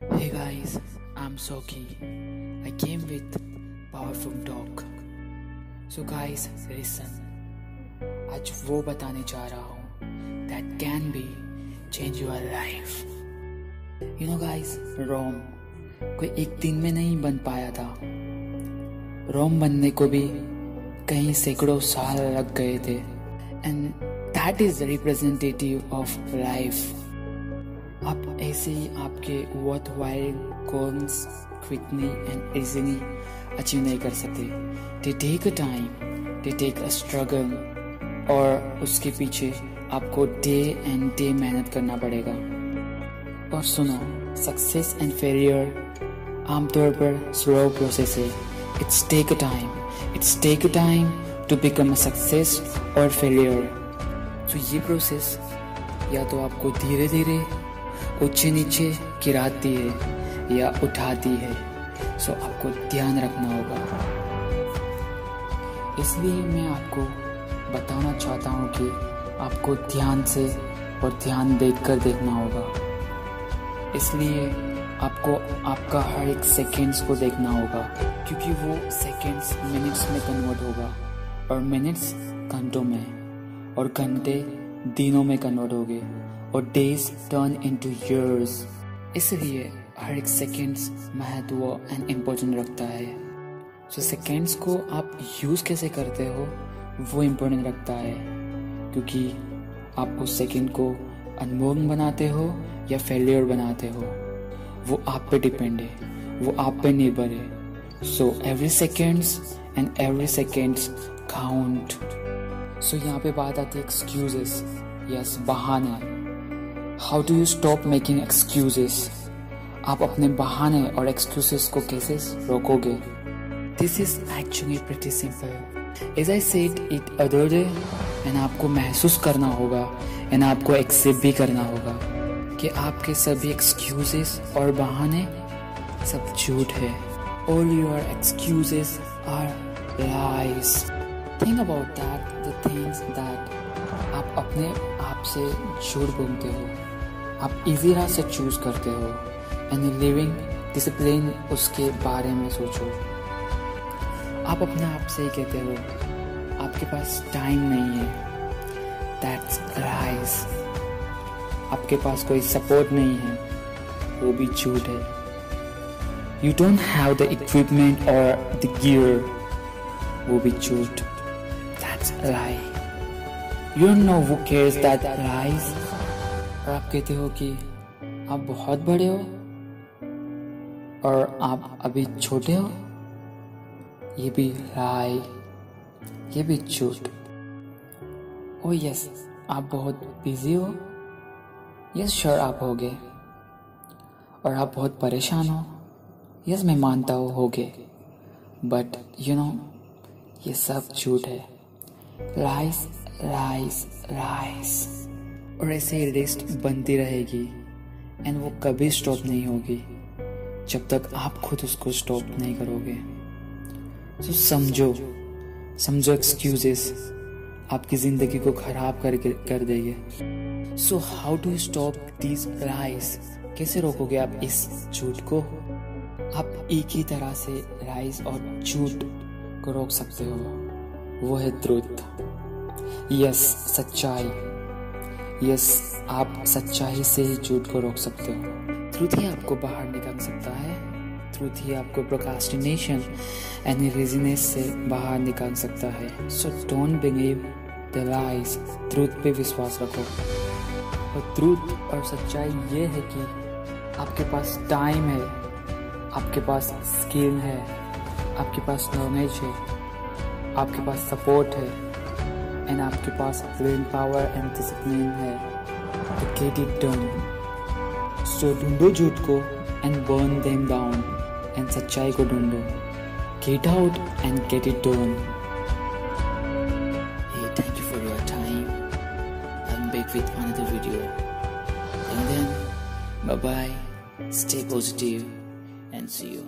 Hey guys, I'm Soki. I came with powerful talk. So guys, listen. आज वो बताने जा रहा हूँ that can be change your life. You know guys, रोम कोई एक दिन में नहीं बन पाया था रोम बनने को भी कई सैकड़ों साल लग गए थे and that is representative of life आप ऐसे ही आपके worthwhile goals quickly and easily achieve नहीं कर सकते। They take a time they take a struggle और उसके पीछे आपको डे एंड डे मेहनत करना पड़ेगा। और सुनो सक्सेस एंड फेलियर आमतौर पर स्लो प्रोसेस है। It's take a time it's take a time to become a success और फेलियर तो ये प्रोसेस या तो आपको धीरे धीरे ऊँचे नीचे गिराती है या उठाती है, सो आपको ध्यान रखना होगा। इसलिए मैं आपको बताना चाहता हूँ कि आपको ध्यान से और ध्यान देखकर देखना होगा। इसलिए आपको आपका हर एक सेकेंड्स को देखना होगा, क्योंकि वो सेकेंड्स मिनट्स में कन्वर्ट होगा, और मिनट्स घंटों में, और घंटे दिनों में कन्वर्ट होंगे। और डेज़ टर्न इनटू इयर्स इसलिए हर एक सेकेंड्स महत्व एंड इम्पोर्टेंट रखता है। सो so, सेकेंड्स को आप यूज़ कैसे करते हो वो इम्पोर्टेंट रखता है। क्योंकि आप उस सेकेंड को अनमोल बनाते हो या फेलियर बनाते हो। वो आप पे डिपेंड है वो आप पे निर्भर है। So every seconds and every seconds count so यहाँ पे बात आती है एक्सक्यूजेस यस बहाने। How do you stop making excuses आप अपने बहाने और एक्सक्यूजेस को कैसे रोकोगे? This is actually pretty simple as I said it other day and आपको महसूस करना होगा एंड आपको एक्सेप्ट भी करना होगा कि आपके सभी एक्सक्यूजेस और बहाने सब झूठ है। All your excuses are lies think about that the things that आप अपने आप से झूठ बोलते हो। आप इजी राह से चूज़ करते हो एंड लिविंग डिसिप्लिन उसके बारे में सोचो। आप अपने आप से ही कहते हो, आपके पास टाइम नहीं है। दैट्स राइज आपके पास कोई सपोर्ट नहीं है। वो भी झूठ है। You don't have the equipment और द गियर वो भी झूठ। दैट्स लाई यू नो वो केयर्स दैट राइज और आप कहते हो कि आप बहुत बड़े हो? और आप अभी छोटे हो? ये भी राय, ये भी झूठ। ओ यस आप बहुत बिज़ी हो? यस श्योर आप हो गए और आप बहुत परेशान हो? यस मैं मानता हूँ हो गए बट यू नो ये सब झूठ है। राइस राइस राइस और ऐसे ही लिस्ट बनती रहेगी। एंड वो कभी स्टॉप नहीं होगी। जब तक आप खुद उसको स्टॉप नहीं करोगे। तो समझो। समझो एक्सक्यूजेस आपकी ज़िंदगी को खराब कर कर देंगे। So how to stop these lies कैसे रोकोगे आप इस झूठ को? आप एक ही तरह से राइस और झूठ को रोक सकते हो। वो है ट्रुथ यस सच्चाई। यस, आप सच्चाई से ही झूठ को रोक सकते हो। ट्रूथ ही आपको बाहर निकाल सकता है। ट्रूथ ही आपको प्रोकास्टिनेशन एंड रेजिनेस से बाहर निकाल सकता है। So don't believe the lies truth पे विश्वास रखो। और ट्रूथ और सच्चाई ये है कि आपके पास टाइम है। आपके पास स्किल है। आपके पास नॉलेज है। आपके पास सपोर्ट है। एंड आपके पास विल पावर एंड डिसिप्लिन है तो गेट इट डन सो ढूंढो झूठ को and burn them down and सच्चाई को ढूंढो get out and get it done Hey, thank you for your time. I'm back with another video. And then, bye bye, stay positive, and see you.